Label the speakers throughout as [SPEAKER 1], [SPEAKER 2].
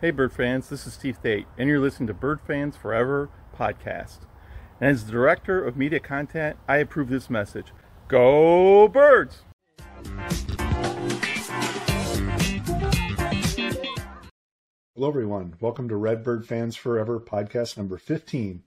[SPEAKER 1] Hey, Bird fans, this is Steve Thate, and you're listening to Bird Fans Forever podcast. And as the director of media content, I approve this message Go Birds!
[SPEAKER 2] Hello, everyone. Welcome to Redbird Fans Forever podcast number 15.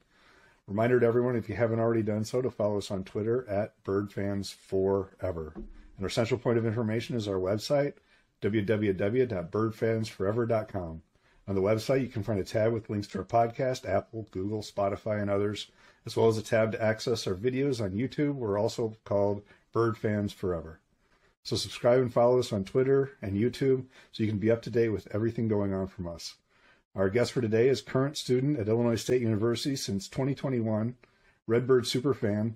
[SPEAKER 2] Reminder to everyone, if you haven't already done so, to follow us on Twitter at BirdFansForever. And our central point of information is our website, www.birdfansforever.com. On the website, you can find a tab with links to our podcast, Apple, Google, Spotify, and others, as well as a tab to access our videos on YouTube. We're also called Bird Fans Forever. So subscribe and follow us on Twitter and YouTube so you can be up to date with everything going on from us. Our guest for today is current student at Illinois State University since 2021, Redbird superfan,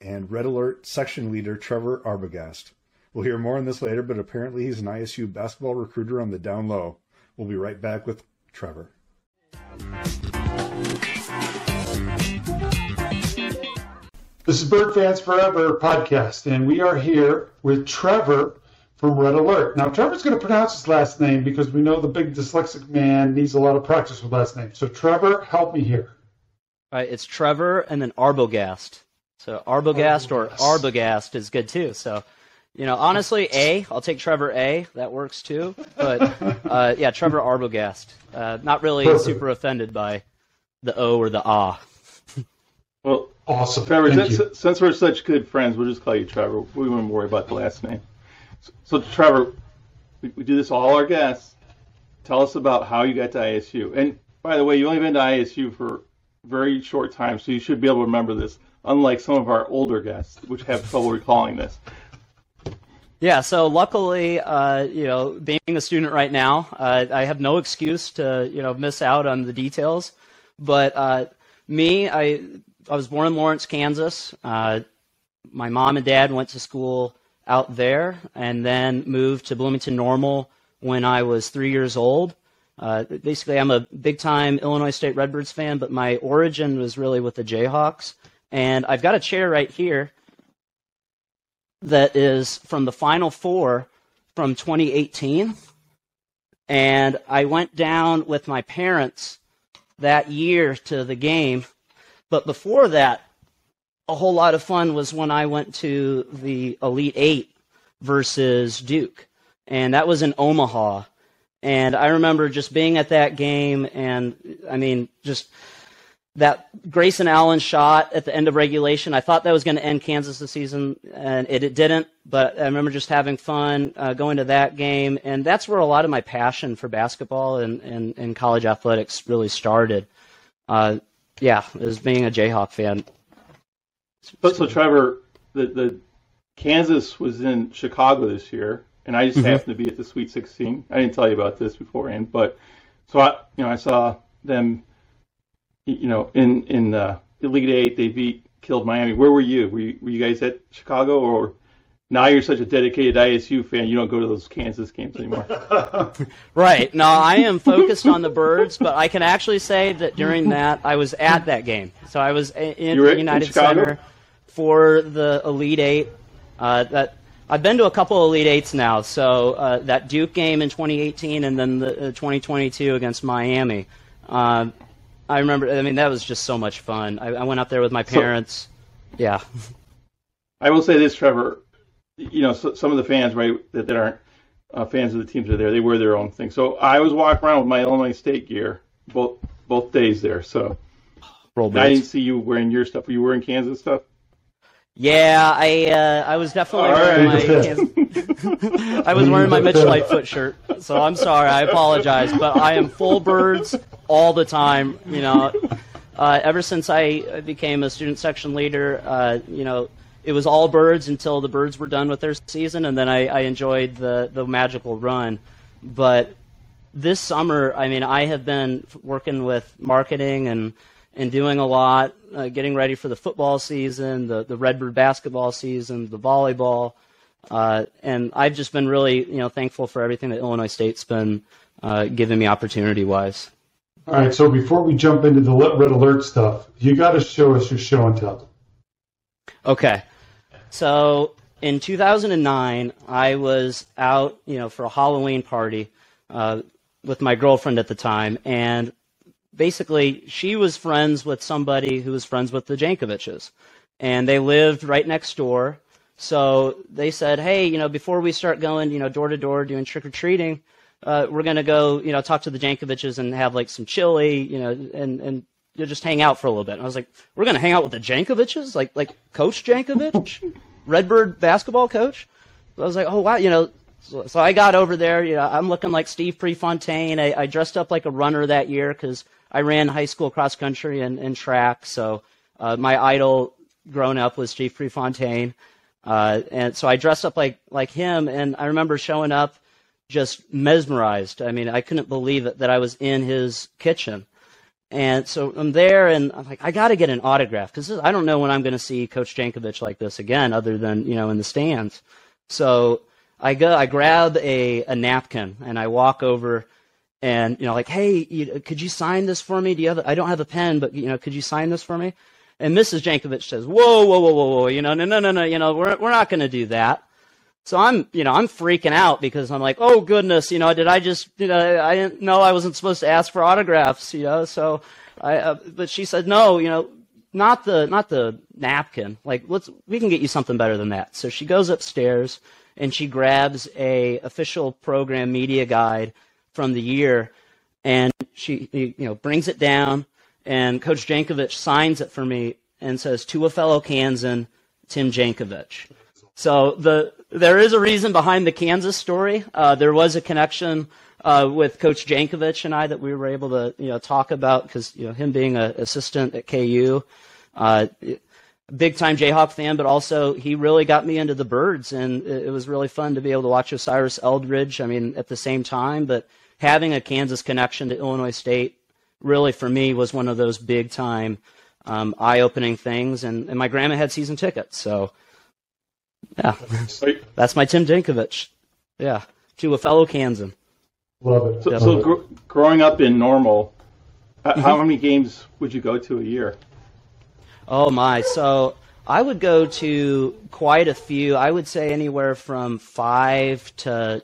[SPEAKER 2] and Red Alert section leader Trevor Arbogast. We'll hear more on this later, but apparently he's an ISU basketball recruiter on the down low. We'll be right back with Trevor.
[SPEAKER 3] This is Bird Fans Forever podcast, and we are here with Trevor from Red Alert. Now, Trevor's going to pronounce his last name because we know the big dyslexic man needs a lot of practice with last name. So, Trevor, help me here.
[SPEAKER 4] All right, it's Trevor and then Arbogast. So Arbogast or Arbogast is good too. So you know, honestly, A, I'll take Trevor A. That works too. But uh, yeah, Trevor Arbogast. Uh, not really
[SPEAKER 3] Perfect.
[SPEAKER 4] super offended by the O or the Ah.
[SPEAKER 5] Well,
[SPEAKER 3] Awesome.
[SPEAKER 5] Trevor,
[SPEAKER 3] Thank
[SPEAKER 5] since,
[SPEAKER 3] you.
[SPEAKER 5] since we're such good friends, we'll just call you Trevor. We won't worry about the last name. So, so Trevor, we, we do this all our guests. Tell us about how you got to ISU. And by the way, you only been to ISU for a very short time, so you should be able to remember this, unlike some of our older guests, which have trouble recalling this.
[SPEAKER 4] Yeah, so luckily, uh, you know, being a student right now, uh, I have no excuse to, you know, miss out on the details. But uh, me, I, I was born in Lawrence, Kansas. Uh, my mom and dad went to school out there and then moved to Bloomington Normal when I was three years old. Uh, basically, I'm a big time Illinois State Redbirds fan, but my origin was really with the Jayhawks. And I've got a chair right here that is from the Final Four from 2018. And I went down with my parents that year to the game. But before that, a whole lot of fun was when I went to the Elite Eight versus Duke. And that was in Omaha. And I remember just being at that game and, I mean, just that Grayson Allen shot at the end of regulation. I thought that was going to end Kansas the season, and it, it didn't. But I remember just having fun uh, going to that game, and that's where a lot of my passion for basketball and, and, and college athletics really started. Uh, yeah, as being a Jayhawk fan.
[SPEAKER 5] So, so Trevor, the, the Kansas was in Chicago this year, and I just
[SPEAKER 4] Mhm.
[SPEAKER 5] happened to be at the Sweet 16. I didn't tell you about this beforehand, but so I, you know, I saw them, you know, in in the Elite Eight. They beat, killed Miami. Where were you? Were you, were you guys at Chicago, or now you're such a dedicated ISU fan, you don't go to those Kansas games anymore?
[SPEAKER 4] Right. No, I am focused on the birds, but I can actually say that during that I was at that game. So I was in
[SPEAKER 5] were at- in
[SPEAKER 4] United Center for the Elite Eight. Uh, that I've been to a couple of Elite Eights now. So uh, that Duke game in 2018, and then the uh, 2022 against Miami. Uh, I remember. I mean, that was just so much fun. I, I went out there with my
[SPEAKER 5] So-
[SPEAKER 4] parents. yeah.
[SPEAKER 5] I will say this, Trevor. You know, so, some of the fans, right, that, that aren't uh, fans of the teams that are there, they wear their own thing. So I was walking around with my Illinois State gear both both days there. So
[SPEAKER 4] Roll
[SPEAKER 5] I didn't see you wearing your stuff. Were you wearing Kansas stuff?
[SPEAKER 4] Yeah, I uh, I was definitely
[SPEAKER 5] All
[SPEAKER 4] wearing
[SPEAKER 5] right.
[SPEAKER 4] my Kansas- I was wearing my Mitch Lightfoot shirt, so I'm sorry. I apologize, but I am full birds all the time. You know, uh, ever since I became a student section leader, uh, you know, it was all birds until the birds were done with their season, and then I, I enjoyed the the magical run. But this summer, I mean, I have been working with marketing and and doing a lot, uh, getting ready for the football season, the the Redbird basketball season, the volleyball, uh, and I've just been really, you know, thankful for everything that Illinois State's been uh, giving me opportunity wise.
[SPEAKER 3] All right, so before we jump into the red alert stuff, you got to show us your show and tell.
[SPEAKER 4] Okay. So in 2009, I was out, you know, for a Halloween party. Uh, with my girlfriend at the time, and basically she was friends with somebody who was friends with the Jankoviches, and they lived right next door. So they said, hey, you know, before we start going, you know, door to door doing trick or treating, uh, we're gonna go, you know, talk to the Jankoviches and have like some chili, you know, and and you'll just hang out for a little bit. And I was like, we're gonna hang out with the Jankoviches, like like Coach Jankovich, Redbird basketball coach. I was like, oh wow, you know. So, so I got over there. You know, I'm looking like Steve Prefontaine. I, I dressed up like a runner that year because I ran high school cross country and, and track. So uh, my idol growing up was Steve Prefontaine. Uh, and so I dressed up like like him, and I remember showing up just mesmerized. I mean, I couldn't believe it that I was in his kitchen. And so I'm there, and I'm like, I got to get an autograph because I don't know when I'm going to see Coach Jankovich like this again, other than you know in the stands. So I go, I grab a, a napkin, and I walk over, and you know, like, hey, you, could you sign this for me? Do you have? A, I don't have a pen, but you know, could you sign this for me? And Mrs. Jankovich says, whoa, whoa, whoa, whoa, whoa, you know, no, no, no, no, you know, we're we're not going to do that. So I'm, you know, I'm freaking out because I'm like, oh goodness, you know, did I just, you know, I didn't know I wasn't supposed to ask for autographs, you know. So I, uh, but she said, no, you know, not the, not the napkin. Like, let's, we can get you something better than that. So she goes upstairs and she grabs a official program media guide from the year, and she, you know, brings it down, and Coach Jankovich signs it for me and says, to a fellow Kansan, Tim Jankovich. So the there is a reason behind the Kansas story. Uh, there was a connection uh, with Coach Jankovich and I that we were able to you know talk about because you know him being an assistant at KU, uh, big time Jayhawk fan, but also he really got me into the birds, and it, it was really fun to be able to watch Osiris Eldridge. I mean, at the same time, but having a Kansas connection to Illinois State really for me was one of those big time um, eye opening things, and, and my grandma had season tickets, so. Yeah, that's my Tim Jankovich. Yeah, to a fellow Kansan.
[SPEAKER 3] Love it.
[SPEAKER 5] So, so gr- growing up in Normal, mm-hmm. how many games would you go to a year?
[SPEAKER 4] Oh my! So I would go to quite a few. I would say anywhere from five to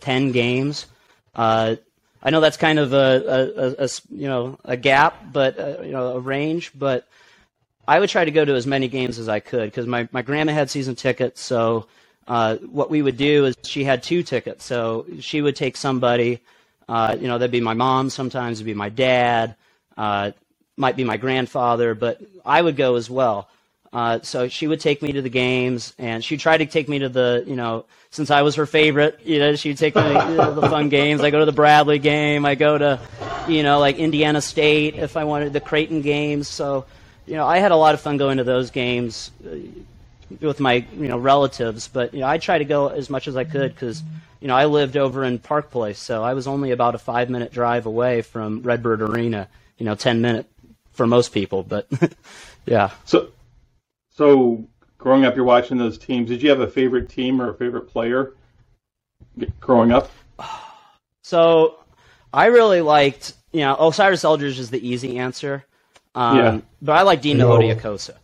[SPEAKER 4] ten games. Uh, I know that's kind of a, a, a, a, you know a gap, but uh, you know a range. But I would try to go to as many games as I could because my, my grandma had season tickets. So uh, what we would do is she had two tickets. So she would take somebody, uh, you know, that'd be my mom sometimes, it'd be my dad, uh, might be my grandfather, but I would go as well. Uh, so she would take me to the games, and she'd try to take me to the, you know, since I was her favorite, you know, she'd take me to the fun games. I go to the Bradley game. I go to, you know, like Indiana State if I wanted the Creighton games. So you know, I had a lot of fun going to those games uh, with my you know relatives, but you know, I try to go as much as I could because you know I lived over in Park Place, so I was only about a five minute drive away from Redbird Arena. You know, ten minute for most people, but yeah.
[SPEAKER 5] So, so growing up, you're watching those teams. Did you have a favorite team or a favorite player growing up?
[SPEAKER 4] So, I really liked you know Osiris Eldridge is the easy answer. Um, yeah. But I like no. Odiakosa.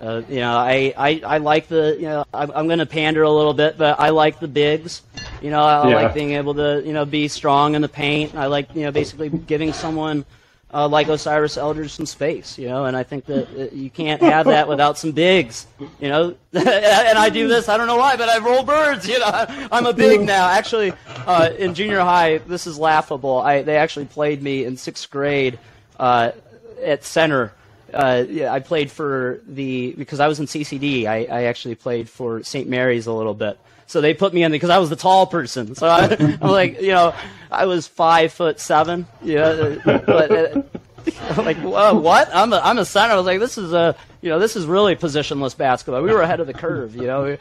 [SPEAKER 4] Uh, you know, I, I, I like the, you know, I'm, I'm going to pander a little bit, but I like the bigs. You know, I, yeah. like being able to, you know, be strong in the paint. I like, you know, basically giving someone uh, like Osiris Eldridge some space, you know, and I think that uh, you can't have that without some bigs, you know. and I do this, I don't know why, but I roll birds, you know. I'm a big now. Actually, uh, in junior high, this is laughable. I, they actually played me in sixth grade. Uh, at center. Uh, yeah, I played for the because I was in CCD. I, I actually played for St. Mary's a little bit. So they put me in because I was the tall person. So I, am like, you know, I was five foot seven. Yeah, but uh, I'm like, what? I'm a, I'm a center. I was like, this is a, you know, this is really positionless basketball. We were ahead of the curve. You know,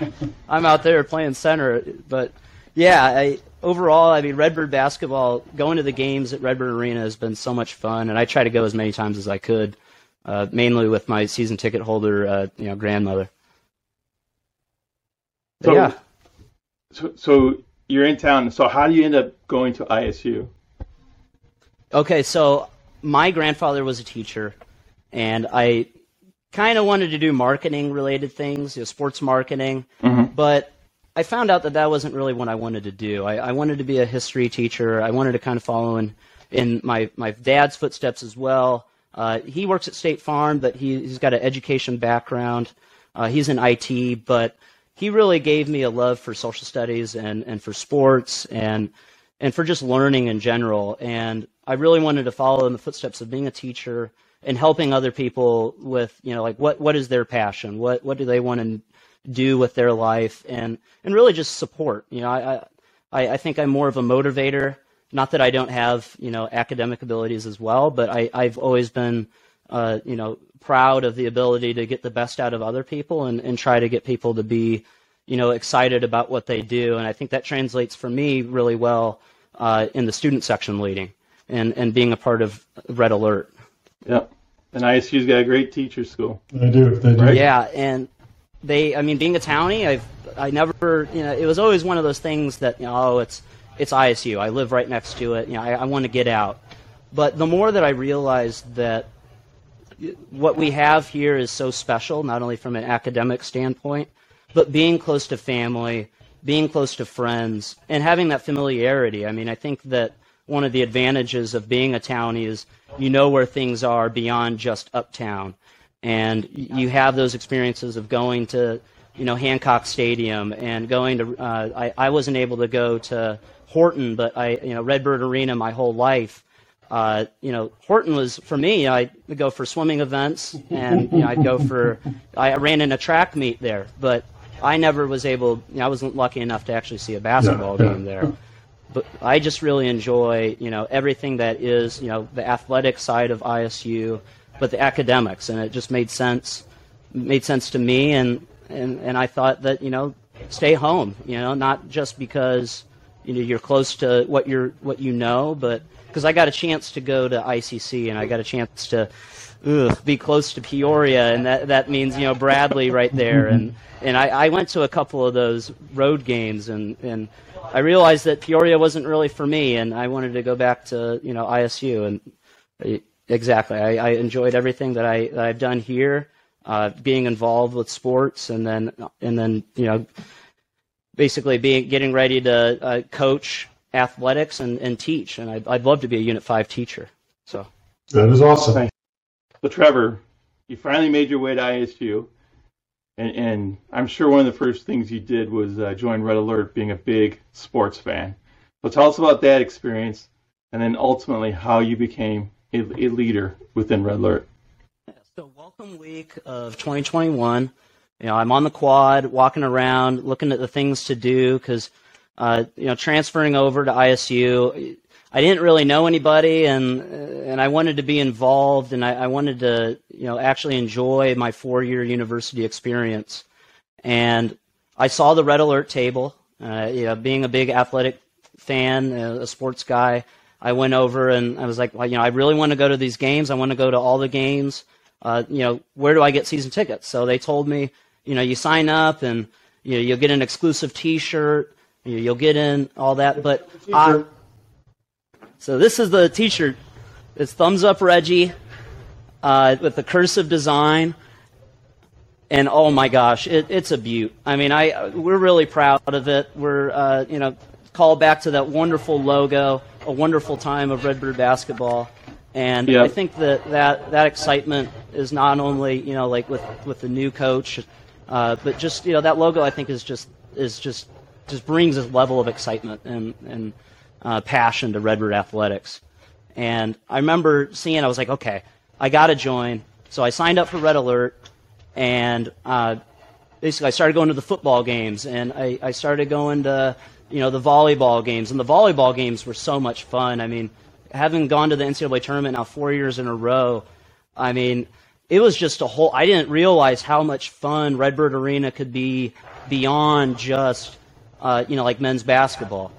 [SPEAKER 4] I'm out there playing center, but yeah, I, overall, I mean, Redbird basketball, going to the games at Redbird Arena has been so much fun, and I try to go as many times as I could, uh, mainly with my season ticket holder, uh, you know, grandmother.
[SPEAKER 5] so, yeah. So, so you're in town. So how do you end up going to ISU?
[SPEAKER 4] Okay, so my grandfather was a teacher, and I kind of wanted to do marketing related things, you know, sports marketing, mm-hmm. but I found out that that wasn't really what I wanted to do. I, I wanted to be a history teacher. I wanted to kind of follow in, in my, my dad's footsteps as well. Uh, he works at State Farm, but he, he's got an education background. Uh, he's in IT, but he really gave me a love for social studies and, and for sports and and for just learning in general. And I really wanted to follow in the footsteps of being a teacher and helping other people with, you know, like what, what is their passion? What, what do they want to do with their life? And, and really just support. You know, I, I, I think I'm more of a motivator. Not that I don't have, you know, academic abilities as well, but I, I've always been, uh, you know, proud of the ability to get the best out of other people and, and try to get people to be, you know, excited about what they do. And I think that translates for me really well uh, in the student section leading and, and being a part of Red Alert.
[SPEAKER 5] Yep. And ISU's got a great teacher school.
[SPEAKER 3] They do. They do.
[SPEAKER 5] Right?
[SPEAKER 4] Yeah, and they, I mean, being a townie, I've, I never, you know, it was always one of those things that, you know, oh, it's, it's ISU. I live right next to it. You know, I, I want to get out. But the more that I realized that what we have here is so special, not only from an academic standpoint, but being close to family, being close to friends, and having that familiarity. I mean, I think that one of the advantages of being a townie is you know where things are beyond just uptown, and you have those experiences of going to, you know, Hancock Stadium and going to. Uh, I, I wasn't able to go to Horton, but I, you know, Redbird Arena my whole life. Uh, you know, Horton was for me. I'd go for swimming events, and you know, I'd go for. I ran in a track meet there, but I never was able. You know, I wasn't lucky enough to actually see a basketball
[SPEAKER 3] yeah,
[SPEAKER 4] game there. But I just really enjoy, you know, everything that is, you know, the athletic side of ISU, but the academics, and it just made sense, made sense to me, and and and I thought that, you know, stay home, you know, not just because, you know, you're close to what you're what you know, but because I got a chance to go to ICC and I got a chance to ugh, be close to Peoria, and that that means you know Bradley right there, and and I, I went to a couple of those road games, and and I realized that Peoria wasn't really for me, and I wanted to go back to you know ISU, and exactly, I, I enjoyed everything that I that I've done here, uh, being involved with sports, and then and then you know basically being getting ready to uh, coach athletics and, and teach, and I'd, I'd love to be a Unit Five teacher. So.
[SPEAKER 3] That is awesome.
[SPEAKER 5] Thanks. So Trevor, you finally made your way to ISU, and, and I'm sure one of the first things you did was uh, join Red Alert, being a big sports fan. So tell us about that experience, and then ultimately how you became a, a leader within Red Alert.
[SPEAKER 4] So welcome week of 2021. You know, I'm on the quad, walking around, looking at the things to do because, uh, you know, transferring over to ISU, I didn't really know anybody, and and I wanted to be involved, and I, I wanted to, you know, actually enjoy my four-year university experience. And I saw the red alert table. Uh, you know, being a big athletic fan, uh, a sports guy, I went over and I was like, well, you know, I really want to go to these games. I want to go to all the games. Uh, you know, where do I get season tickets? So they told me, you know, you sign up and you know, you'll get an exclusive T-shirt. You you'll get in all that. But I, so this is the T-shirt. It's thumbs up Reggie uh, with the cursive design and oh my gosh, it, it's a beaut. I mean, I we're really proud of it. We're uh, you know call back to that wonderful logo, a wonderful time of Redbird basketball, and
[SPEAKER 5] Yep.
[SPEAKER 4] I think that, that that excitement is not only you know like with with the new coach, uh, but just you know that logo I think is just is just just brings a level of excitement and and uh, passion to Redbird athletics. And I remember seeing, I was like, okay, I got to join. So I signed up for Red Alert, and uh, basically I started going to the football games, and I, I started going to, you know, the volleyball games. And the volleyball games were so much fun. I mean, having gone to the NCAA tournament now four years in a row, I mean, it was just a whole. I didn't realize how much fun Redbird Arena could be beyond just, uh, you know, like men's basketball.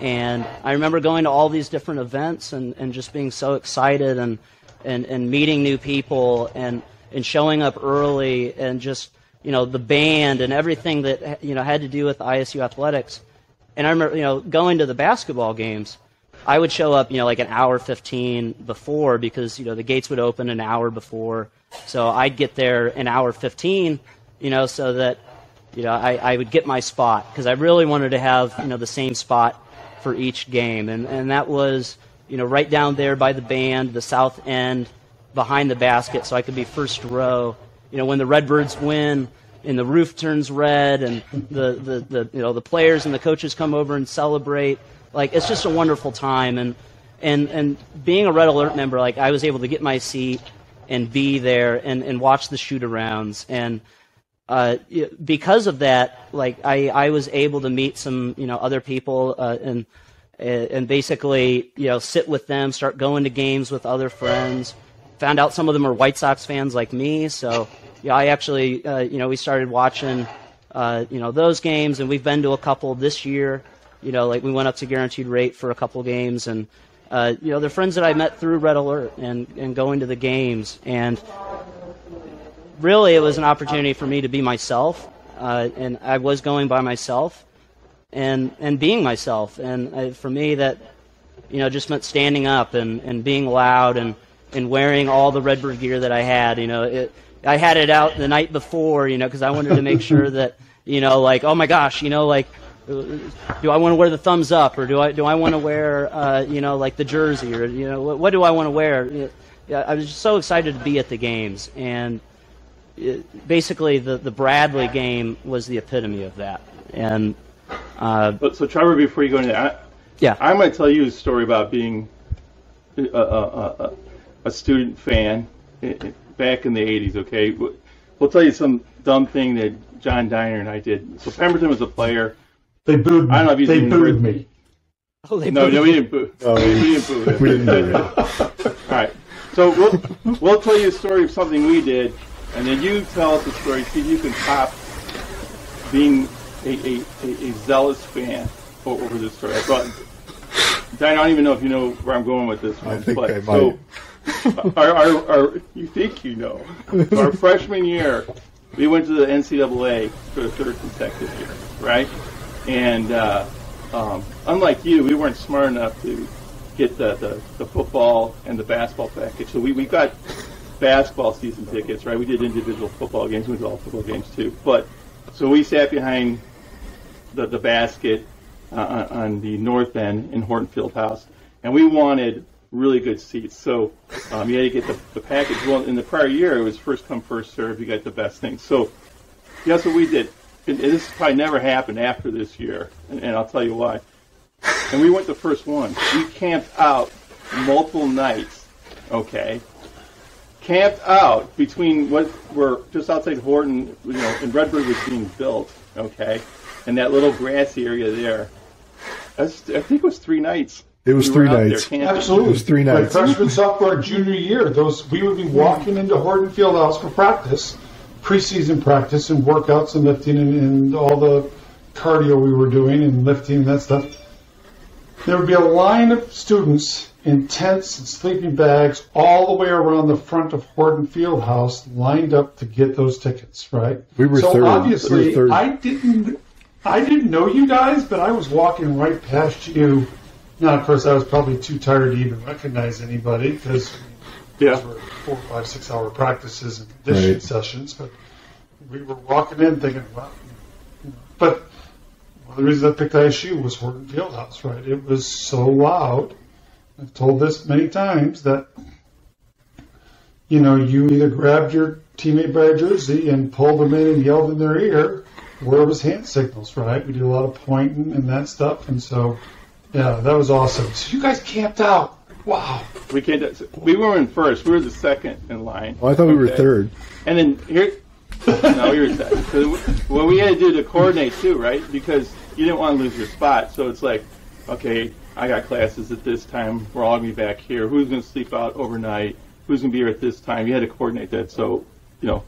[SPEAKER 4] And I remember going to all these different events and, and just being so excited and, and, and meeting new people and, and showing up early and just, you know, the band and everything that, you know, had to do with ISU athletics. And I remember, you know, going to the basketball games, I would show up, you know, like an hour 15 before because, you know, the gates would open an hour before. So I'd get there an hour 15, you know, so that you know, I, I would get my spot because I really wanted to have, you know, the same spot for each game. And, and that was, you know, right down there by the band, the south end, behind the basket, so I could be first row. You know, when the Redbirds win and the roof turns red and the, the, the you know, the players and the coaches come over and celebrate, like, it's just a wonderful time. And, and, and being a Red Alert member, like, I was able to get my seat and be there and, and watch the shoot arounds. And, uh, because of that, like I, I was able to meet some, you know, other people uh, and and basically, you know, sit with them, start going to games with other friends. Found out some of them are White Sox fans like me, so yeah, I actually, uh, you know, we started watching, uh, you know, those games, and we've been to a couple this year. You know, like we went up to Guaranteed Rate for a couple games, and uh, you know, they're friends that I met through Red Alert and and going to the games, and really, it was an opportunity for me to be myself, uh, and I was going by myself, and and being myself, and uh, for me that, you know, just meant standing up and, and being loud and and wearing all the Redbird gear that I had. You know, it, I had it out the night before, you know, because I wanted to make sure that, you know, like, oh my gosh, you know, like, do I want to wear the thumbs up or do I do I want to wear, uh, you know, like the jersey or you know, what, what do I want to wear? Yeah, I was just so excited to be at the games and it, basically the, the Bradley game was the epitome of that. And uh,
[SPEAKER 5] But, so Trevor, before you go into that,
[SPEAKER 4] yeah,
[SPEAKER 5] I'm going to tell you a story about being a, a, a, a student fan back in the 80s. Okay, we'll tell you some dumb thing that John Diner and I did. So Pemberton was a player.
[SPEAKER 3] They booed me.
[SPEAKER 5] I don't know if you
[SPEAKER 3] they booed
[SPEAKER 5] heard-
[SPEAKER 3] me.
[SPEAKER 4] oh, they
[SPEAKER 5] No,
[SPEAKER 4] moved-
[SPEAKER 5] no, we didn't boo.
[SPEAKER 2] Oh,
[SPEAKER 5] we didn't boo.
[SPEAKER 2] We didn't do it.
[SPEAKER 5] All right. So we'll we'll tell you a story of something we did, and then you tell us a story. See if you can top being a, a, a, a zealous fan o- over this story. I thought, Diane, I don't even know if you know where I'm going with this one.
[SPEAKER 2] I think
[SPEAKER 5] but,
[SPEAKER 2] I
[SPEAKER 5] so, our, our, our, you think you know. Our freshman year, we went to the NCAA for the third consecutive year, right? And uh, um, unlike you, we weren't smart enough to get the, the, the football and the basketball package. So we, we got basketball season tickets, right? We did individual football games. We did all football games too. But so we sat behind the, the basket uh, on the north end in Horton Field House, and we wanted really good seats. So um, you had to get the, the package. Well, in the prior year, it was first come, first serve. You got the best thing. So guess what we did? And this probably never happened after this year, and, and I'll tell you why. And we went the first one. We camped out multiple nights, okay? Camped out between what were just outside Horton, you know, and Redbird was being built, okay? And that little grassy area there. I think it was three nights.
[SPEAKER 2] It was
[SPEAKER 5] We
[SPEAKER 2] three
[SPEAKER 5] were there
[SPEAKER 2] nights.
[SPEAKER 3] Absolutely.
[SPEAKER 2] It was three
[SPEAKER 3] My
[SPEAKER 2] nights.
[SPEAKER 3] freshman, sophomore, junior year, those we would be walking into Horton Fieldhouse for practice, preseason practice and workouts and lifting and, and all the cardio we were doing and lifting and that stuff. There would be a line of students in tents and sleeping bags all the way around the front of Horton Fieldhouse, lined up to get those tickets. Right?
[SPEAKER 2] We were
[SPEAKER 3] so
[SPEAKER 2] third.
[SPEAKER 3] obviously,
[SPEAKER 2] We were third.
[SPEAKER 3] I didn't. I didn't know you guys, but I was walking right past you. Now, of course, I was probably too tired to even recognize anybody because
[SPEAKER 5] Yeah.
[SPEAKER 3] those were four, five, six hour practices and conditioning
[SPEAKER 2] Right.
[SPEAKER 3] sessions. But we were walking in thinking, well, you know. but one of the reasons I picked ISU was Horton Fieldhouse, right? It was so loud. I've told this many times that, you know, you either grabbed your teammate by a jersey and pulled them in and yelled in their ear, or it was hand signals, right? We did a lot of pointing and that stuff. And so, yeah, that was awesome. So you guys camped out. Wow.
[SPEAKER 5] We can't. We were in first. We were the second in line.
[SPEAKER 2] Well, I thought we were
[SPEAKER 5] Okay.
[SPEAKER 2] third.
[SPEAKER 5] And then here, no, we were second. 'Cause What we had to do to coordinate too, right? Because you didn't want to lose your spot. So it's like, okay, I got classes at this time. We're all gonna be back here. Who's gonna sleep out overnight? Who's gonna be here at this time? You had to coordinate that. So, you know,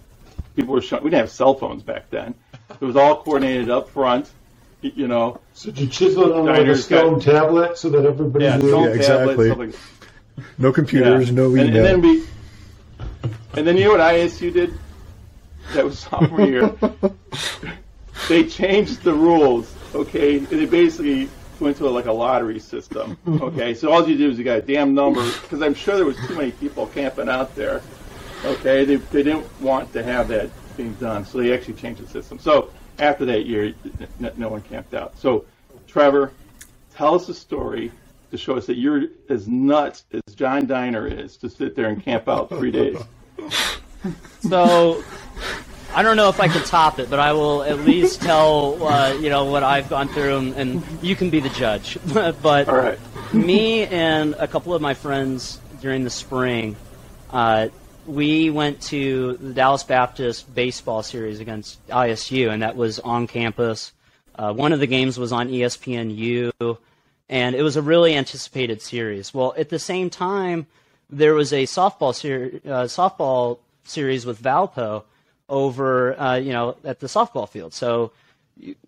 [SPEAKER 5] people were showing. We didn't have cell phones back then. It was all coordinated up front. Y- You know,
[SPEAKER 3] So did you chisel it on like a
[SPEAKER 5] Diners got-
[SPEAKER 3] stone tablet so that everybody
[SPEAKER 5] yeah,
[SPEAKER 3] knew?
[SPEAKER 5] phone
[SPEAKER 2] Yeah, exactly.
[SPEAKER 5] stuff like
[SPEAKER 2] No computers,
[SPEAKER 5] Yeah.
[SPEAKER 2] no email.
[SPEAKER 5] and then we, and then you know what ISU did? That was sophomore year. they changed the rules. Okay, and they basically went to like a lottery system. Okay, so all you do is you got a damn number because I'm sure there was too many people camping out there. Okay, they they didn't want to have that being done, so they actually changed the system. So after that year, no one camped out. So, Trevor, tell us a story to show us that you're as nuts as John Diner is to sit there and camp out three days.
[SPEAKER 4] So I don't know if I can top it, but I will at least tell uh, you know what I've gone through, and, and you can be the judge. but
[SPEAKER 5] right.
[SPEAKER 4] me and a couple of my friends during the spring, uh, we went to the Dallas Baptist baseball series against ISU, and that was on campus. Uh, one of the games was on ESPNU, and it was a really anticipated series. Well, at the same time, there was a softball uh, softball series with Valpo over, uh, you know, at the softball field. So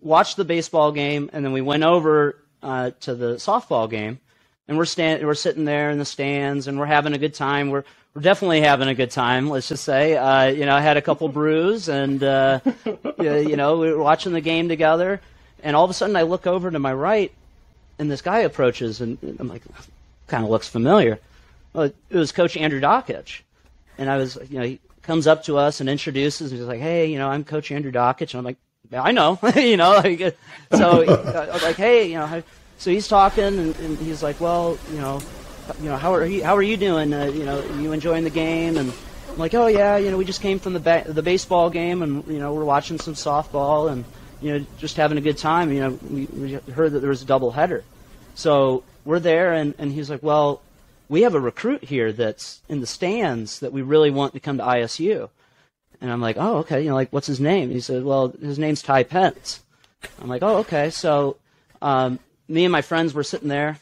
[SPEAKER 4] watched the baseball game, and then we went over uh, to the softball game, and we're stand we're sitting there in the stands, and we're having a good time. We're we're definitely having a good time. Let's just say, uh, you know, I had a couple brews, and uh, you know, we were watching the game together, and all of a sudden I look over to my right, and this guy approaches, and I'm like, kind of looks familiar. Well, it was Coach Andrew Dakich, and I was, you know, he comes up to us and introduces, and he's like, "Hey, you know, I'm Coach Andrew Dakich," and I'm like, "Yeah, "I know," you know. Like, so I was like, "Hey, you know," so he's talking, and, and he's like, "Well, you know, you know, how are you, how are you doing? Uh, you know, you enjoying the game?" And I'm like, "Oh yeah, you know, we just came from the ba- the baseball game, and you know, we're watching some softball, and you know, just having a good time. You know, we, we heard that there was a double header, so we're there, and and he's like, well." we have a recruit here that's in the stands that we really want to come to ISU. And I'm like, oh, okay. You know, like, what's his name? He said, well, his name's Ty Pence. I'm like, oh, okay. So, um, me and my friends were sitting there,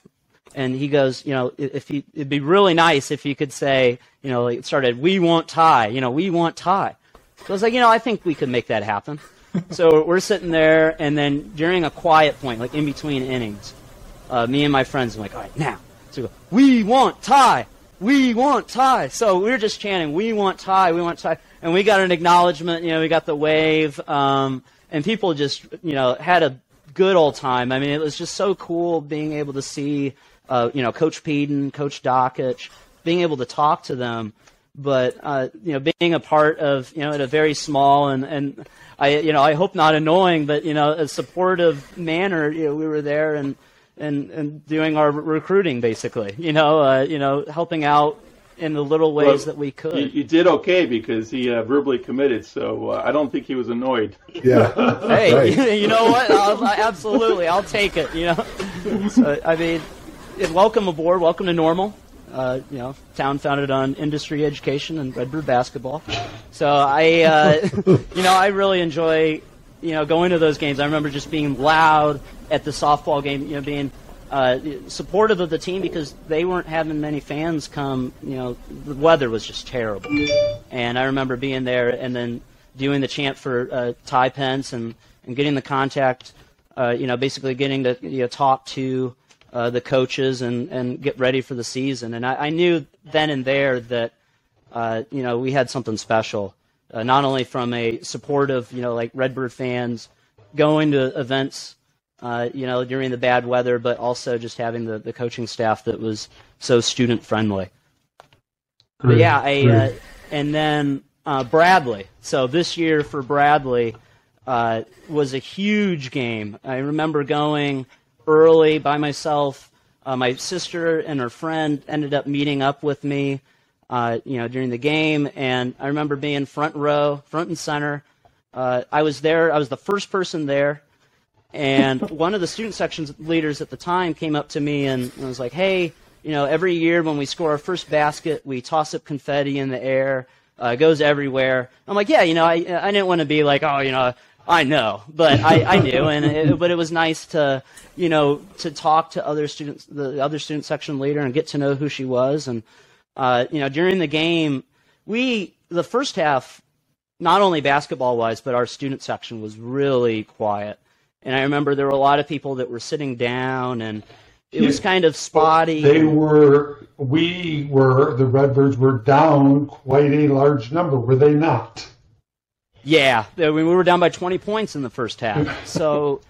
[SPEAKER 4] and he goes, you know, if he, it'd be really nice if you could say, you know, it started, we want Ty. You know, we want Ty. So I was like, you know, I think we could make that happen. so we're sitting there, and then during a quiet point, like in between innings, uh, me and my friends, I'm like, all right, now. So we go, we want Ty. We want Ty. So we are just chanting, we want Ty. We want Ty. And we got an acknowledgement. You know, we got the wave. Um, and people just, you know, had a good old time. I mean, it was just so cool being able to see, uh, you know, Coach Pedon, Coach Dakich, being able to talk to them. But, uh, you know, being a part of, you know, at a very small and, and I, you know, I hope not annoying, but, you know, a supportive manner, you know, we were there and, and, and doing our recruiting basically, you know, uh, you know, helping out in the little ways
[SPEAKER 5] Well,
[SPEAKER 4] that we could.
[SPEAKER 5] You, you did okay because he uh, verbally committed, so uh, I don't think he was annoyed.
[SPEAKER 2] Yeah.
[SPEAKER 4] hey,
[SPEAKER 2] Right.
[SPEAKER 4] you know what? I'll, I, absolutely, I'll take it. You know, so, I mean, yeah, welcome aboard. Welcome to Normal. Uh, you know, town founded on industry education and Redbird basketball. So I, uh, you know, I really enjoy, you know, going to those games. I remember just being loud at the softball game. You know, being uh, supportive of the team because they weren't having many fans come. You know, the weather was just terrible, and I remember being there and then doing the chant for uh, Ty Pence and and getting the contact. Uh, you know, basically getting to you know, talk to uh, the coaches and and get ready for the season. And I, I knew then and there that uh, you know we had something special, uh, not only from a supportive you know like Redbird fans going to events uh, you know, during the bad weather, but also just having the, the coaching staff that was so student friendly. But yeah, I, uh, and then uh, Bradley. So this year for Bradley uh, was a huge game. I remember going early by myself. Uh, my sister and her friend ended up meeting up with me, uh, you know, during the game, and I remember being front row, front and center. Uh, I was there. I was the first person there. And one of the student section leaders at the time came up to me and was like, "Hey, you know, every year when we score our first basket, we toss up confetti in the air. Uh, it goes everywhere." I'm like, "Yeah, you know, I I didn't want to be like, oh, you know, I know, but I, I knew, and it, but it was nice to, you know, to talk to other students, the other student section leader, and get to know who she was. And uh, you know, during the game, we the first half, not only basketball wise, but our student section was really quiet. And I remember there were a lot of people that were sitting down, and it was kind of spotty.
[SPEAKER 3] They were, we were, the Redbirds were down quite a large number, were they not?
[SPEAKER 4] Yeah, I mean, we were down by 20 points in the first half, so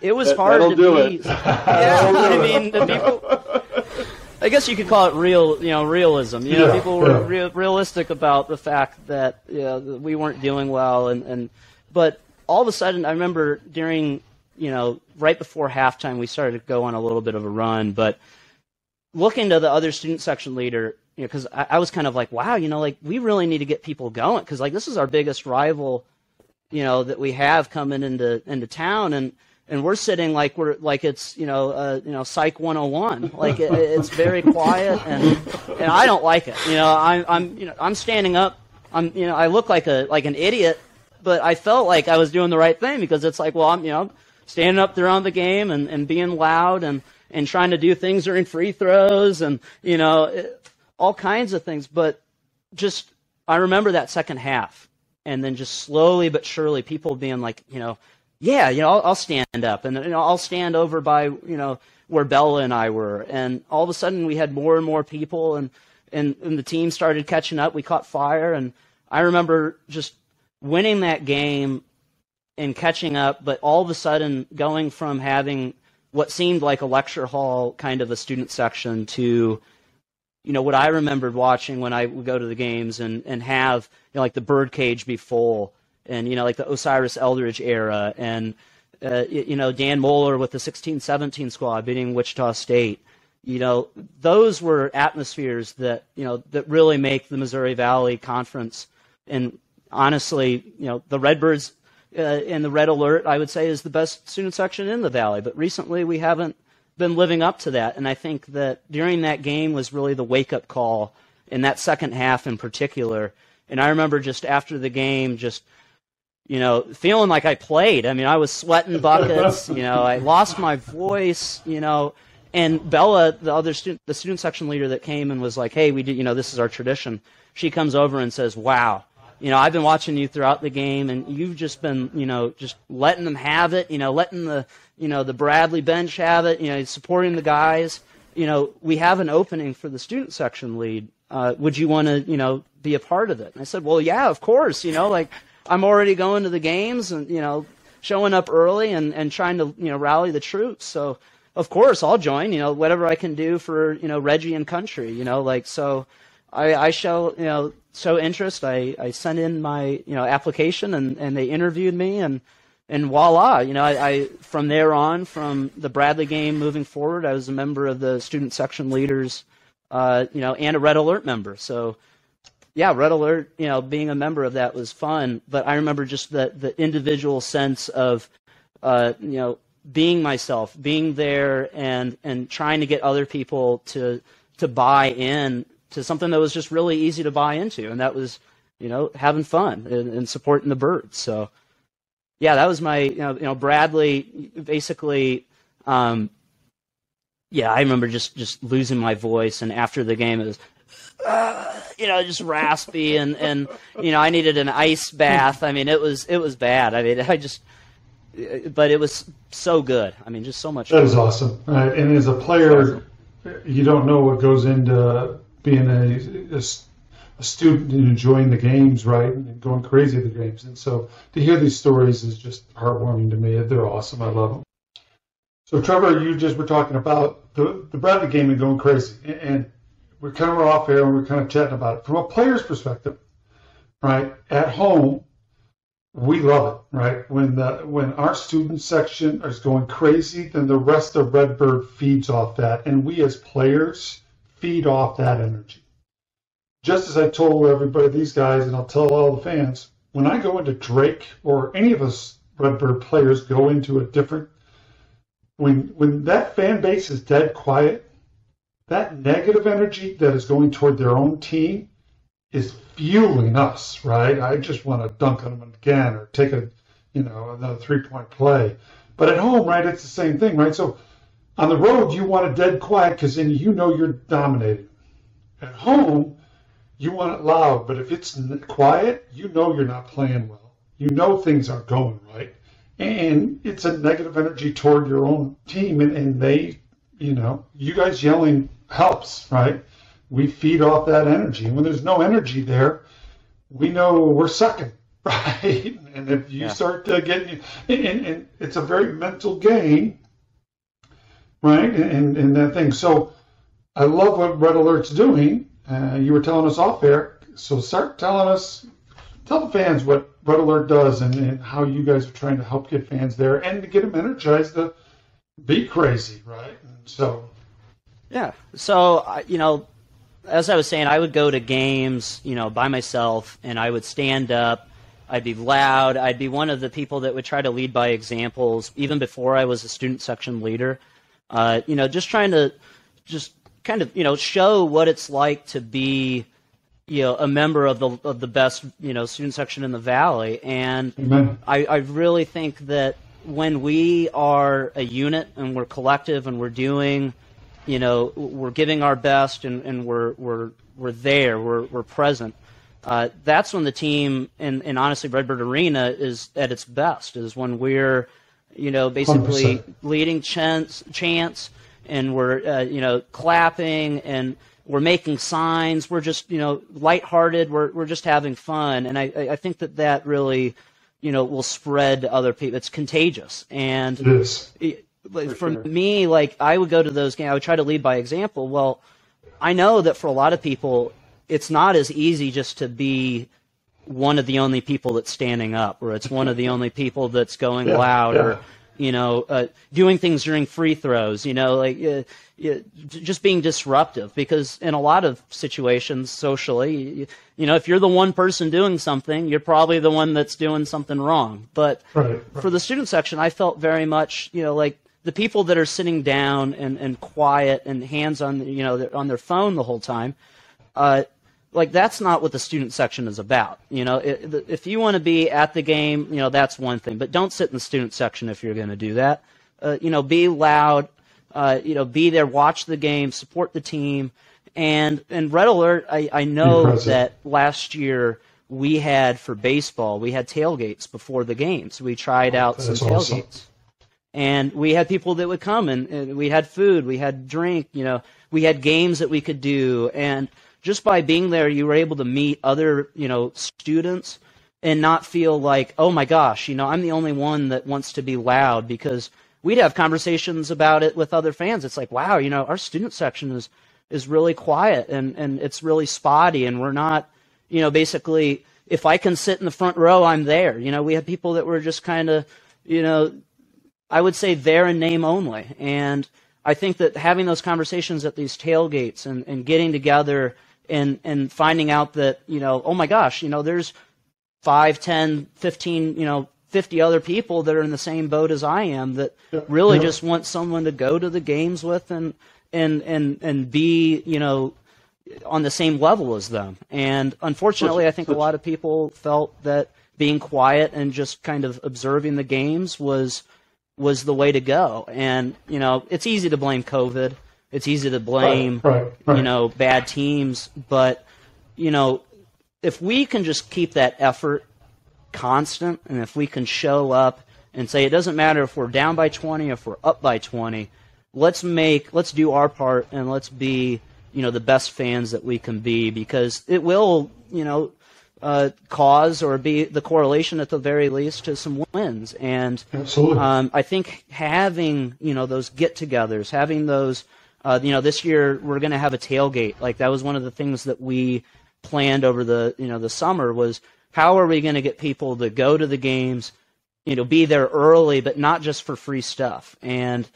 [SPEAKER 4] it was
[SPEAKER 5] That-
[SPEAKER 4] hard to
[SPEAKER 5] do
[SPEAKER 4] be.
[SPEAKER 5] it.
[SPEAKER 4] Yeah, I mean, the people. I guess you could call it real, you know, realism. You know,
[SPEAKER 3] Yeah,
[SPEAKER 4] people were
[SPEAKER 3] yeah.
[SPEAKER 4] real, realistic about the fact that you know, that we weren't doing well, and, and but all of a sudden, I remember during, you know, right before halftime, we started to go on a little bit of a run. But looking to the other student section leader, know, because I, I was kind of like, wow, you know, like we really need to get people going because like this is our biggest rival, you know, that we have coming into into town, and and we're sitting like we're like it's you know uh, you know Psych 101, like it, it's very quiet, and and I don't like it. You know, I'm I'm you know I'm standing up. I'm you know I look like a like an idiot, but I felt like I was doing the right thing because it's like well I'm you know standing up throughout the game and and being loud and and trying to do things during free throws and you know it, all kinds of things. But just I remember that second half, and then just slowly but surely people being like you know yeah you know I'll, I'll stand up and you know I'll stand over by you know where Bella and I were, and all of a sudden we had more and more people and. And, and the team started catching up. We caught fire, and I remember just winning that game and catching up, but all of a sudden going from having what seemed like a lecture hall kind of a student section to you know what I remembered watching when I would go to the games and and have you know like the birdcage be full and you know like the Osiris Eldridge era and uh, you know Dan Muller with the 16-17 squad beating Wichita State. You know those were atmospheres that you know that really make the Missouri Valley Conference. And honestly you know the Redbirds uh, and the Red Alert I would say is the best student section in the valley. But recently we haven't been living up to that and I think that during that game was really the wake up call in that second half in particular and I remember just after the game just you know, feeling like I played. I mean, I was sweating buckets. you know, I lost my voice. You know, and Bella, the other student, the student section leader that came and was like, "Hey, we did. You know, this is our tradition." She comes over and says, "Wow." You know, I've been watching you throughout the game, and you've just been, you know, just letting them have it. You know, letting the, you know, the Bradley bench have it. You know, supporting the guys. You know, we have an opening for the student section lead. Uh, would you want to, you know, be a part of it? And I said, well, yeah, of course. You know, like I'm already going to the games and you know showing up early and and trying to you know rally the troops. So of course I'll join. You know whatever I can do for you know Reggie and country. You know like so I, I show you know show interest. I I sent in my you know application and and they interviewed me and. And voila, you know, I, I from there on, from the Bradley game moving forward, I was a member of the student section leaders, uh, you know, and a Red Alert member. So yeah, Red Alert, you know, being a member of that was fun. But I remember just the the individual sense of, uh, you know, being myself, being there, and and trying to get other people to to buy in to something that was just really easy to buy into, and that was, you know, having fun and, and supporting the birds. So, yeah, that was my, you know, you know, Bradley basically. Um, yeah, I remember just just losing my voice, and after the game, it was uh, you know, just raspy and and you know, I needed an ice bath. I mean, it was it was bad. I mean, I just but it was so good. I mean, just so much.
[SPEAKER 3] That That is awesome. Right? And as a player, you don't know what goes into being a, a, a, student and enjoying the games, right, and going crazy at the games. And so to hear these stories is just heartwarming to me. They're awesome. I love them. So Trevor, you just were talking about the the Bradley game and going crazy, and we're kind of off air and we're kind of chatting about it from a player's perspective, right? At home, we love it, right? When the when our student section is going crazy, then the rest of Redbird feeds off that, and we as players feed off that energy. Just as I told everybody, these guys, and I'll tell all the fans, when I go into Drake or any of us Redbird players go into a different, when when that fan base is dead quiet, that negative energy that is going toward their own team is fueling us, right? I just want to dunk on them again or take a, you know, another three point play. But at home, right, it's the same thing, right? So on the road, you want it dead quiet because then you know you're dominating. At home, you want it loud, but if it's quiet, you know you're not playing well. You know things aren't going right. And it's a negative energy toward your own team, and, and they, you know, you guys yelling helps, right? We feed off that energy. And when there's no energy there, we know we're sucking, right? And if you yeah. start uh, to get, and, and, it's a very mental game, right? And, and that thing. So I love what Red Alert's doing. Uh, you were telling us off air, So start telling us, tell the fans what Red Alert does and, and how you guys are trying to help get fans there and to get them energized to be crazy, right? And so,
[SPEAKER 4] Yeah. So, you know, as I was saying, I would go to games, you know, by myself, and I would stand up. I'd be loud. I'd be one of the people that would try to lead by examples, even before I was a student section leader. Uh, you know, just trying to, just kind of, you know, show what it's like to be, you know, a member of the of the best, you know, student section in the valley. And. I, I really think that when we are a unit and we're collective and we're doing, you know, we're giving our best and, and we're, we're, we're there, we're, we're present, uh, that's when the team, and, and honestly, Redbird Arena is at its best, is when we're, you know, basically
[SPEAKER 3] 100%.
[SPEAKER 4] leading chants, chants and we're, uh, you know, clapping and we're making signs. We're just, you know, lighthearted. We're, we're just having fun. And I, I think that that really, you know, will spread to other people. It's contagious. And
[SPEAKER 3] It is.
[SPEAKER 4] it- like, for me, like I would go to those games. I would try to lead by example. Well, I know that for a lot of people, it's not as easy just to be one of the only people that's standing up, or it's one of the only people that's going
[SPEAKER 3] Yeah,
[SPEAKER 4] loud,
[SPEAKER 3] yeah.
[SPEAKER 4] or you know, uh, doing things during free throws. You know, like uh, uh, just being disruptive. Because in a lot of situations, socially, you, you know, if you're the one person doing something, you're probably the one that's doing something wrong. But
[SPEAKER 3] Right, right.
[SPEAKER 4] for the student section, I felt very much, you know, like the people that are sitting down and, and quiet and hands on, you know, on their phone the whole time. Like that's not what the student section is about. You know, if you want to be at the game, you know, that's one thing. But don't sit in the student section if you're going to do that. Uh, you know, be loud. Uh, you know, be there, watch the game, support the team, and and Red Alert. I, I know
[SPEAKER 3] present.
[SPEAKER 4] that last year we had for baseball, we had tailgates before the games. We tried out some
[SPEAKER 3] That's awesome.
[SPEAKER 4] tailgates and we had people that would come and, and we had food we had drink you know we had games that we could do and just by being there you were able to meet other you know students and not feel like oh my gosh you know i'm the only one that wants to be loud because we'd have conversations about it with other fans it's like wow you know our student section is is really quiet and and it's really spotty and we're not you know basically if i can sit in the front row i'm there you know we had people that were just kind of you know I would say there in name only. And I think that having those conversations at these tailgates and, and getting together and, and finding out that, you know, oh my gosh, you know, there's five, ten, fifteen, you know, 50 other people that are in the same boat as I am that really
[SPEAKER 3] yeah.
[SPEAKER 4] just want someone to go to the games with and, and, and, and be, you know, on the same level as them. And unfortunately, I think a lot of people felt that being quiet and just kind of observing the games was was the way to go. And you know, it's easy to blame COVID. It's easy to blame
[SPEAKER 3] Right, right, right.
[SPEAKER 4] you know bad teams, but you know, if we can just keep that effort constant, and if we can show up and say it doesn't matter if we're down by 20, if we're up by 20, let's make, let's do our part, and let's be, you know, the best fans that we can be, because it will, you know, uh, cause or be the correlation at the very least to some wins. And um, I think having you know those get-togethers, having those, uh, you know, this year we're going to have a tailgate. Like that was one of the things that we planned over the you know the summer was how are we going to get people to go to the games, you know, be there early, but not just for free stuff. And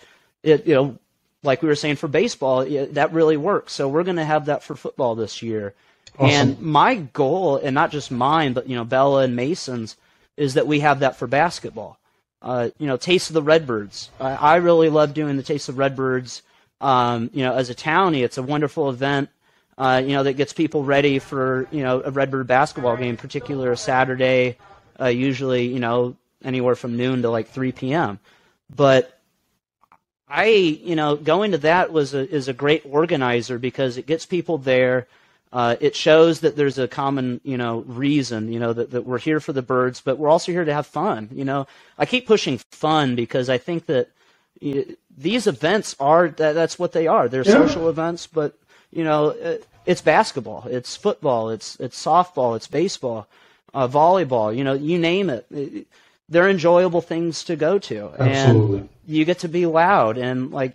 [SPEAKER 4] it you know, like we were saying for baseball, yeah, that really works. So we're going to have that for football this year. And my goal, and not just mine, but you know Bella and Mason's, is that we have that for basketball. Uh, you know, Taste of the Redbirds. I, I really love doing the Taste of Redbirds. Um, you know, as a townie, it's a wonderful event. Uh, you know, that gets people ready for you know a Redbird basketball game, particular a Saturday, uh, usually you know anywhere from noon to like 3 p.m. But I, you know, going to that was a, is a great organizer because it gets people there. Uh, it shows that there's a common, you know, reason, you know, that, that we're here for the birds, but we're also here to have fun. You know, I keep pushing fun because I think that these events are that, that's what they are. They're
[SPEAKER 3] Yeah.
[SPEAKER 4] social events, but you know, uh, it's basketball, it's football, it's it's softball, it's baseball, uh, volleyball. You know, you name it. It- They're enjoyable things to go to,
[SPEAKER 3] Absolutely.
[SPEAKER 4] and you get to be loud and like.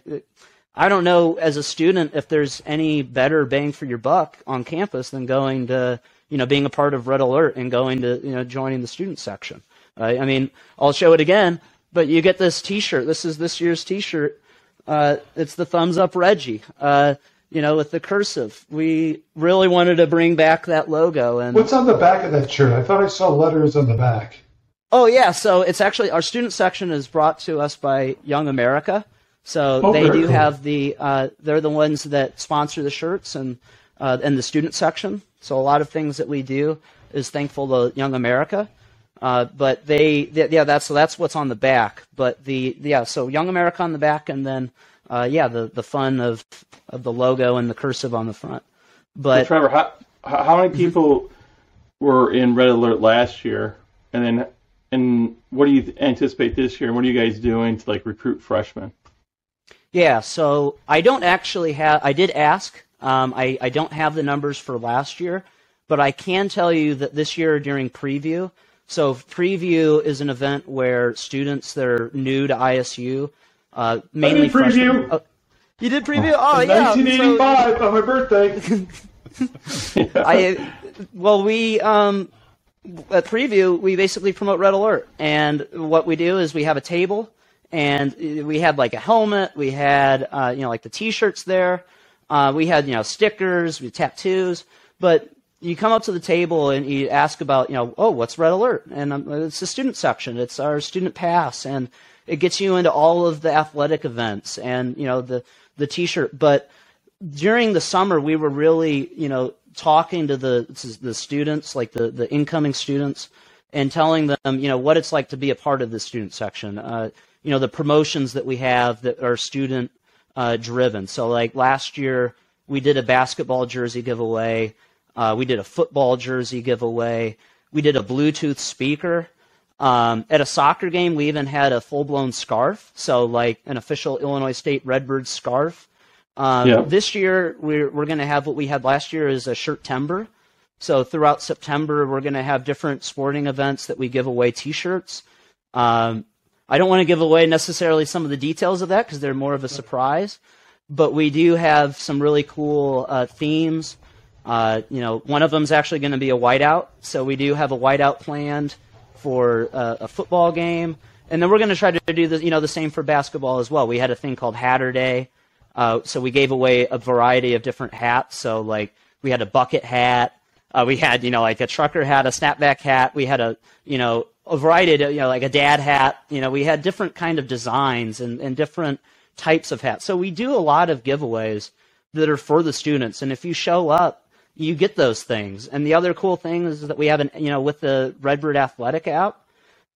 [SPEAKER 4] I don't know as a student if there's any better bang for your buck on campus than going to you know, being a part of Red Alert and going to, you know, joining the student section. I mean, I'll show it again, but you get this T-shirt. This is this year's T-shirt. Uh, it's the thumbs up Reggie. Uh, you know, with the cursive. We really wanted to bring back that logo. And
[SPEAKER 3] what's on the back of that shirt? I thought I saw letters on the back.
[SPEAKER 4] Oh yeah, so it's actually our student section is brought to us by Young America. So
[SPEAKER 3] oh,
[SPEAKER 4] they do
[SPEAKER 3] cool.
[SPEAKER 4] have the uh, they're the ones that sponsor the shirts and uh, and the student section. So a lot of things that we do is thankful to Young America. Uh, but they, they, yeah, that's so that's what's on the back. But the yeah, so Young America on the back, and then uh, yeah, the the fun of of the logo and the cursive on the front. But
[SPEAKER 5] so Trevor, how how many people were in Red Alert last year, and then and what do you anticipate this year? And what are you guys doing to like recruit freshmen?
[SPEAKER 4] Yeah, so I don't actually have. I did ask. Um, I I don't have the numbers for last year, but I can tell you that this year during preview. So preview is an event where students that are new to ISU, uh, mainly
[SPEAKER 3] preview.
[SPEAKER 4] Uh, you did preview? Oh,
[SPEAKER 3] yeah. 1985 so, on my birthday.
[SPEAKER 4] I well, we um, at preview we basically promote Red Alert, and what we do is we have a table, and we had like a helmet, we had uh, you know like the T-shirts there, uh, we had you know stickers, we had tattoos, but you come up to the table and you ask about you know oh what's Red Alert, and um, it's the student section, it's our student pass, and it gets you into all of the athletic events and you know the the T-shirt, but during the summer we were really you know talking to the the students, like the the incoming students, and telling them, you know, what it's like to be a part of the student section. Uh, you know, the promotions that we have that are student uh, driven. So, like last year, we did a basketball jersey giveaway. Uh, we did a football jersey giveaway. We did a Bluetooth speaker. Um, at a soccer game, we even had a full blown scarf. So, like an official Illinois State Redbird scarf um, yeah. This year, we're, we're going to have what we had last year is a shirt timber. So throughout September, we're going to have different sporting events that we give away T-shirts. Um, I don't want to give away necessarily some of the details of that because they're more of a surprise. But we do have some really cool uh, themes. Uh, you know, one of them is actually going to be a whiteout. So we do have a whiteout planned for uh, a football game, and then we're going to try to do the you know the same for basketball as well. We had a thing called Hatter Day uh, so we gave away a variety of different hats. So like we had a bucket hat. Uh, we had you know like a trucker hat, a snapback hat. We had a you know a variety of you know like a dad hat. You know we had different kind of designs and, and different types of hats. So we do a lot of giveaways that are for the students. And if you show up, you get those things. And the other cool thing is that we have an you know with the Redbird Athletic app.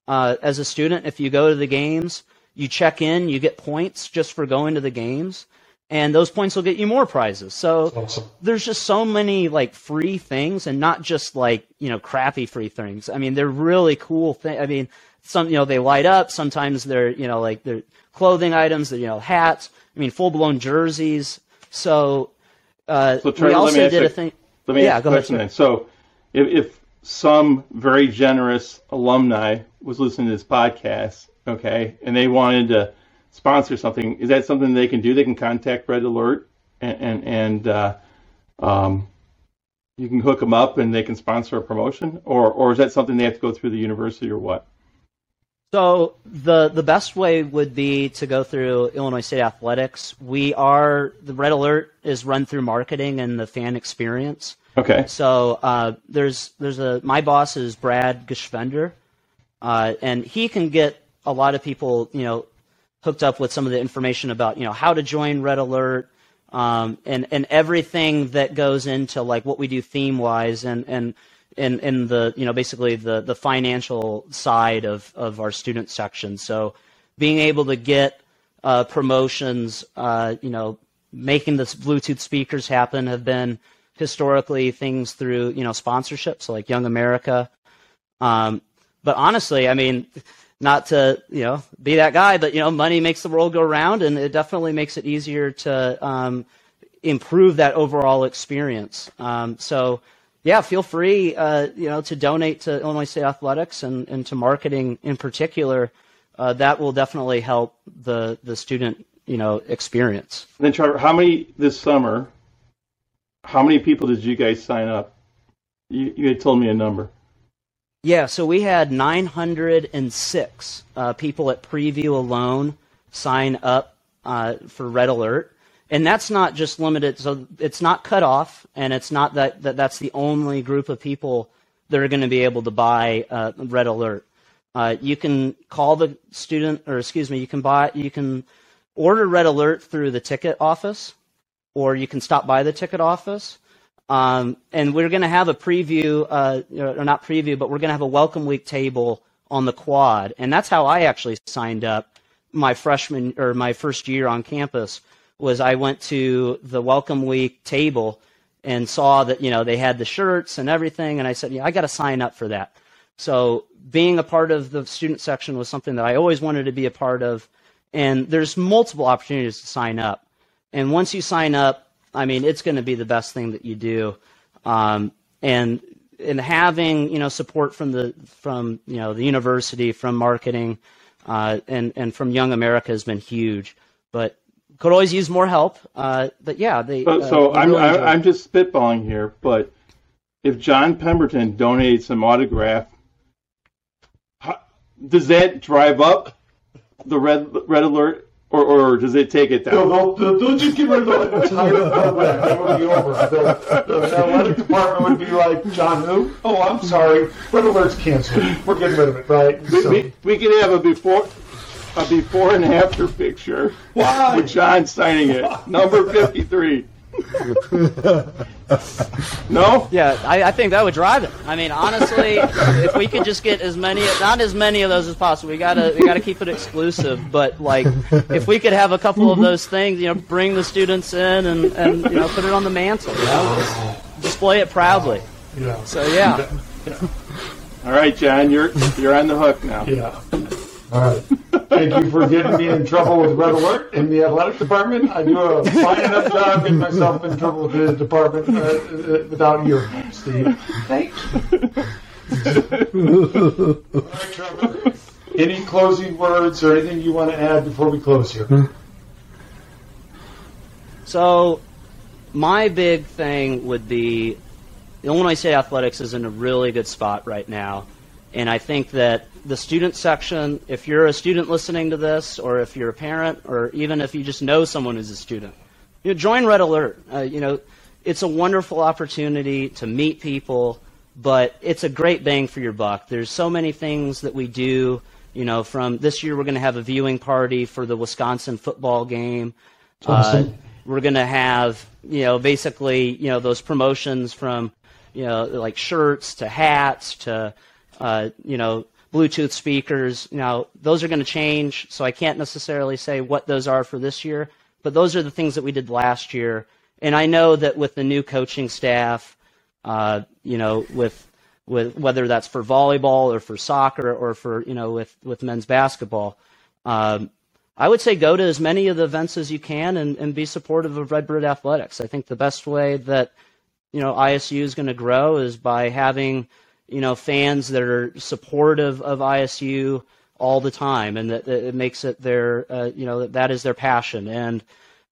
[SPEAKER 4] Uh, as a student, if you go to the games, you check in, you get points just for going to the games and those points will get you more prizes. So awesome. there's just so many like free things, and not just like you know crappy free things. I mean, they're really cool things. I mean, some you know they light up. Sometimes they're you know like they're clothing items. They're, you know hats. I mean, full blown jerseys. So, uh,
[SPEAKER 5] so
[SPEAKER 4] we also did
[SPEAKER 5] a
[SPEAKER 4] thing.
[SPEAKER 5] Let me
[SPEAKER 4] yeah,
[SPEAKER 5] ask a question then. So, if, if some very generous alumni was listening to this podcast, okay, and they wanted to sponsor something, is that something they can do? They can contact Red Alert and and, and uh, um, you can hook them up and they can sponsor a promotion, or or is that something they have to go through the university or what?
[SPEAKER 4] So the the best way would be to go through Illinois State Athletics. We are the Red Alert is run through marketing and the fan experience.
[SPEAKER 5] Okay.
[SPEAKER 4] So uh, there's there's a my boss is Brad Geschwender, uh, and he can get a lot of people you know hooked up with some of the information about you know how to join Red Alert um, and and everything that goes into like what we do theme wise and and in in the you know basically the the financial side of of our student section. So being able to get uh, promotions, uh, you know, making the Bluetooth speakers happen have been historically things through you know sponsorships like Young America. Um, but honestly, I mean, not to you know be that guy, but you know money makes the world go round, and it definitely makes it easier to um, improve that overall experience. Um, so yeah, feel free uh, you know to donate to Illinois State Athletics and, and to marketing in particular. Uh, that will definitely help the the student you know experience.
[SPEAKER 5] And then Trevor, how many this summer? How many people did you guys sign up? You, you had told me a number.
[SPEAKER 4] Yeah, so we had 906 uh, people at preview alone sign up uh, for Red Alert. And that's not just limited, so it's not cut off, and it's not that, that that's the only group of people that are going to be able to buy uh, Red Alert. Uh, you can call the student, or excuse me, you can buy, you can order Red Alert through the ticket office, or you can stop by the ticket office. Um, and we're going to have a preview, uh, or not preview, but we're going to have a welcome week table on the quad, and that's how I actually signed up my freshman or my first year on campus. Was I went to the welcome week table and saw that you know they had the shirts and everything, and I said, yeah, I got to sign up for that. So being a part of the student section was something that I always wanted to be a part of. And there's multiple opportunities to sign up. And once you sign up, I mean, it's going to be the best thing that you do. Um, and and having you know support from the from you know the university, from marketing, uh, and and from Young America has been huge. But could always use more help. Uh, but yeah, they.
[SPEAKER 5] So,
[SPEAKER 4] uh,
[SPEAKER 5] so
[SPEAKER 4] they
[SPEAKER 5] I'm
[SPEAKER 4] really
[SPEAKER 5] I'm. I'm just spitballing here, but if John Pemberton donated some autograph, how, does that drive up the red red alert, or, or does it take it down?
[SPEAKER 3] they'll, they'll, they'll just get rid of the entire program. That would be over. The, the athletic department would be like, John, who? Oh, I'm sorry. Red alert's canceled. We're getting rid of it, right?
[SPEAKER 5] We,
[SPEAKER 3] So,
[SPEAKER 5] we, we could have a before a before and after picture
[SPEAKER 3] Why?
[SPEAKER 5] with John signing it, number fifty three. no,
[SPEAKER 4] Yeah, I, I think that would drive it. I mean, honestly, if we could just get as many, not as many of those as possible, we gotta we gotta keep it exclusive. But like, if we could have a couple of those things, you know, bring the students in and and you know put it on the mantle, you know, just display it proudly.
[SPEAKER 3] yeah.
[SPEAKER 4] So yeah,
[SPEAKER 5] all right, John, you're you're on the hook now.
[SPEAKER 3] Yeah. All right. Thank you for getting me in trouble with Red Alert in the athletic department. I do a fine enough job getting myself in trouble with the department uh, uh, without your help, Steve. Thank you. All right, Trevor. Any closing words or anything you want to add before we close here?
[SPEAKER 4] So, my big thing would be the Illinois State Athletics is in a really good spot right now. And I think that the student section, if you're a student listening to this, or if you're a parent, or even if you just know someone who's a student, you know, join Red Alert. Uh, you know, it's a wonderful opportunity to meet people, but it's a great bang for your buck. There's so many things that we do. You know, from this year, we're going to have a viewing party for the Wisconsin football game.
[SPEAKER 3] Awesome.
[SPEAKER 4] Uh, we're going to have, you know, basically, you know, those promotions from, you know, like shirts to hats to, uh, you know, Bluetooth speakers. Now, those are going to change, so I can't necessarily say what those are for this year, but those are the things that we did last year. And I know that with the new coaching staff, uh, you know, with with whether that's for volleyball or for soccer or for you know with with men's basketball, um, I would say go to as many of the events as you can and, and be supportive of Redbird athletics. I think the best way that you know ISU is going to grow is by having you know fans that are supportive of ISU all the time, and that, that it makes it their uh, you know that, that is their passion. And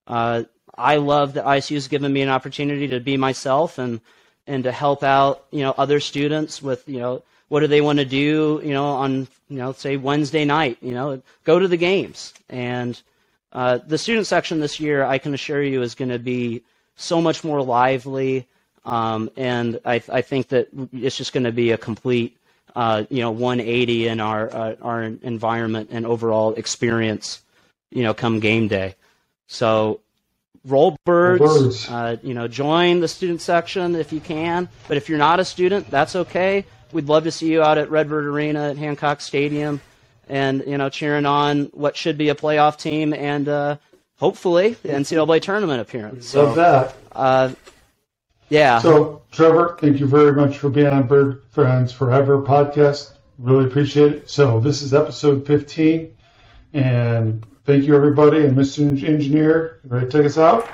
[SPEAKER 4] uh, I love that ISU has given me an opportunity to be myself and and to help out you know other students with you know what do they want to do you know on you know say Wednesday night you know go to the games and uh, the student section this year I can assure you is going to be so much more lively um, and I, I think that it's just going to be a complete uh, you know 180 in our uh, our environment and overall experience you know come game day so roll birds,
[SPEAKER 3] birds.
[SPEAKER 4] Uh, you know join the student section if you can but if you're not a student that's okay we'd love to see you out at redbird arena at hancock stadium and you know cheering on what should be a playoff team and uh, hopefully the ncaa tournament appearance so
[SPEAKER 3] Love that.
[SPEAKER 4] Yeah
[SPEAKER 3] So, Trevor, thank you very much for being on Bird Friends Forever podcast. Really appreciate it. So, this is episode 15. And thank you, everybody. And Mr. Engineer, ready to take us out?